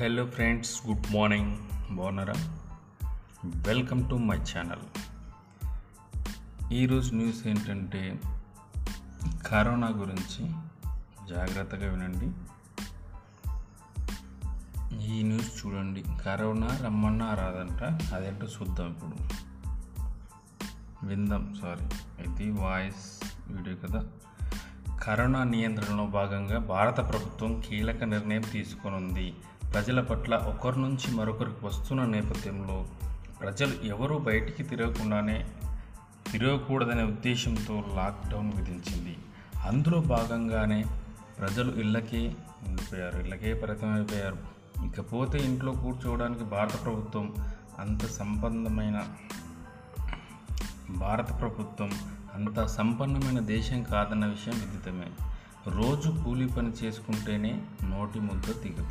Hello friends good morning బాగున్నారా? Welcome to my channel ఈరోజు news ఏంటంటే కరోనా గురించి జాగ్రత్తగా వినండి. ఈ న్యూస్ చూడండి. కరోనా రమ్మన్నా రాదంట. అదేంటో చూద్దాం ఇప్పుడు. విందాం సారీ ఇది వాయిస్ వీడియో కదా. కరోనా నియంత్రణలో భాగంగా భారత ప్రభుత్వం కీలక నిర్ణయం తీసుకొనుంది. ప్రజల పట్ల ఒకరి నుంచి మరొకరికి వస్తున్న నేపథ్యంలో ప్రజలు ఎవరూ బయటికి తిరగకుండానే తిరగకూడదనే ఉద్దేశంతో లాక్డౌన్ విధించింది. అందులో భాగంగానే ప్రజలు ఇళ్ళకే ఉండిపోయారు ఇళ్ళకే పరితమైపోయారు ఇకపోతే ఇంట్లో కూర్చోవడానికి భారత ప్రభుత్వం అంత సంబంధమైన భారత ప్రభుత్వం అంత సంపన్నమైన దేశం కాదన్న విషయం విదితమే. రోజు కూలీ పని చేసుకుంటేనే నోటి ముద్ద దిగదు.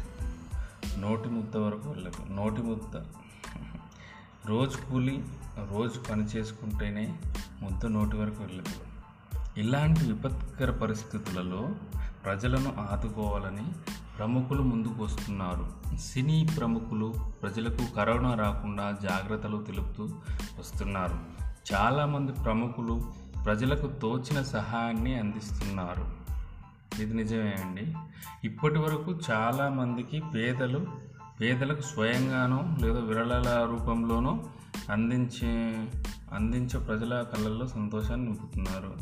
నోటి ముద్ద వరకు వెళ్ళదు. నోటి ముద్ద. రోజు కూలి రోజు పని చేసుకుంటేనే ముద్ద నోటి వరకు వెళ్ళదు. ఇలాంటి విపత్కర పరిస్థితులలో ప్రజలను ఆదుకోవాలని ప్రముఖులు ముందుకు వస్తున్నారు. సినీ ప్రముఖులు ప్రజలకు కరోనా రాకుండా జాగ్రత్తలు తెలుపుతూ వస్తున్నారు. చాలామంది ప్రముఖులు ప్రజలకు తోచిన సహాయాన్ని అందిస్తున్నారు. ఇది నిజమే అండి. ఇప్పటి వరకు చాలామందికి పేదలు పేదలకు స్వయంగానో లేదా విరళాల రూపంలోనో అందించే అందించే ప్రజల కళ్ళల్లో సంతోషాన్ని నింపుతున్నారు.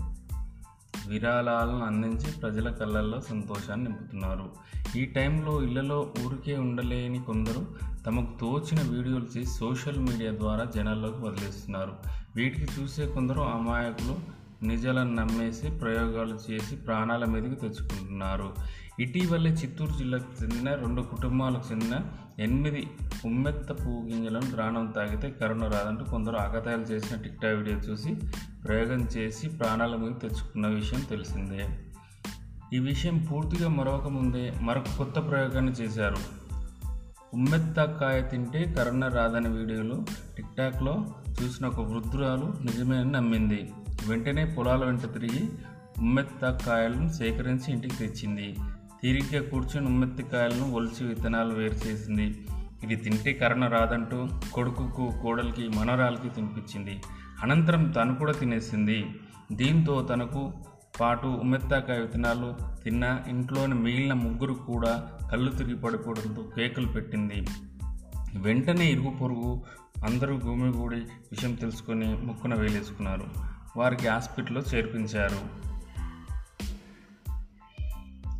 విరాళాలను అందించి ప్రజల కళ్ళల్లో సంతోషాన్ని నింపుతున్నారు. ఈ టైంలో ఇళ్ళలో ఊరికే ఉండలేని కొందరు తమకు తోచిన వీడియోలు చేసి సోషల్ మీడియా ద్వారా జనాల్లోకి వదిలేస్తున్నారు. వీటికి చూసే కొందరు అమాయకులు నిజాలను నమ్మేసి ప్రయోగాలు చేసి ప్రాణాల మీదకి తెచ్చుకుంటున్నారు. ఇటీవలే చిత్తూరు జిల్లాకు చెందిన రెండు కుటుంబాలకు చెందిన ఎనిమిది ఉమ్మెత్త పువ్వు గింజలను ప్రాణం తాగితే కరోనా రాదంటూ కొందరు ఆకతాయిలు చేసిన టిక్టాక్ వీడియో చూసి ప్రయోగం చేసి ప్రాణాల మీద తెచ్చుకున్న విషయం తెలిసిందే. ఈ విషయం పూర్తిగా మరొక ముందే మరొక కొత్త ప్రయోగాన్ని చేశారు. ఉమ్మెత్తాకాయ తింటే కరోనా రాదని వీడియోలు టిక్టాక్లో చూసిన ఒక వృద్ధురాలు నిజమే అని నమ్మింది. వెంటనే పొలాల వెంట తిరిగి ఉమ్మెత్తకాయలను సేకరించి ఇంటికి తెచ్చింది. తీరిగ్గా కూర్చొని ఉమ్మెత్తకాయలను ఒలిచి విత్తనాలు వేరు చేసింది. ఇది తింటే కరణ రాదంటూ కొడుకుకు కోడలికి మనరాలకి తినిపించింది. అనంతరం తను కూడా తినేసింది. దీంతో తనకు పాటు ఉమ్మెత్తాకాయ విత్తనాలు తిన్న ఇంట్లోని మిగిలిన ముగ్గురు కూడా కళ్ళు తిరిగి పడిపోవడంతో కేకులు పెట్టింది. వెంటనే ఇరుగు పొరుగు అందరూ గుమిగూడి విషయం తెలుసుకొని ముక్కున వేలేసుకున్నారు. వారికి హాస్పిటల్లో చేర్పించారు.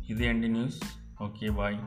ఇదే అండి న్యూస్. Okay bye.